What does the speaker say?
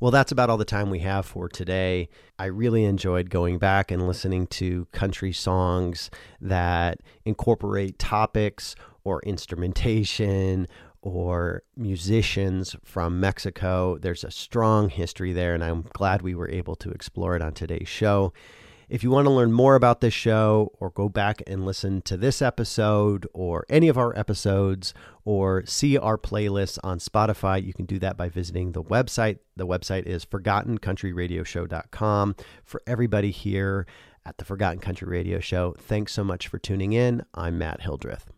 Well, that's about all the time we have for today. I really enjoyed going back and listening to country songs that incorporate topics or instrumentation or musicians from Mexico. There's a strong history there, and I'm glad we were able to explore it on today's show. If you want to learn more about this show or go back and listen to this episode or any of our episodes or see our playlists on Spotify, you can do that by visiting the website. The website is forgottencountryradioshow.com. For everybody here at the Forgotten Country Radio Show, thanks so much for tuning in. I'm Matt Hildreth.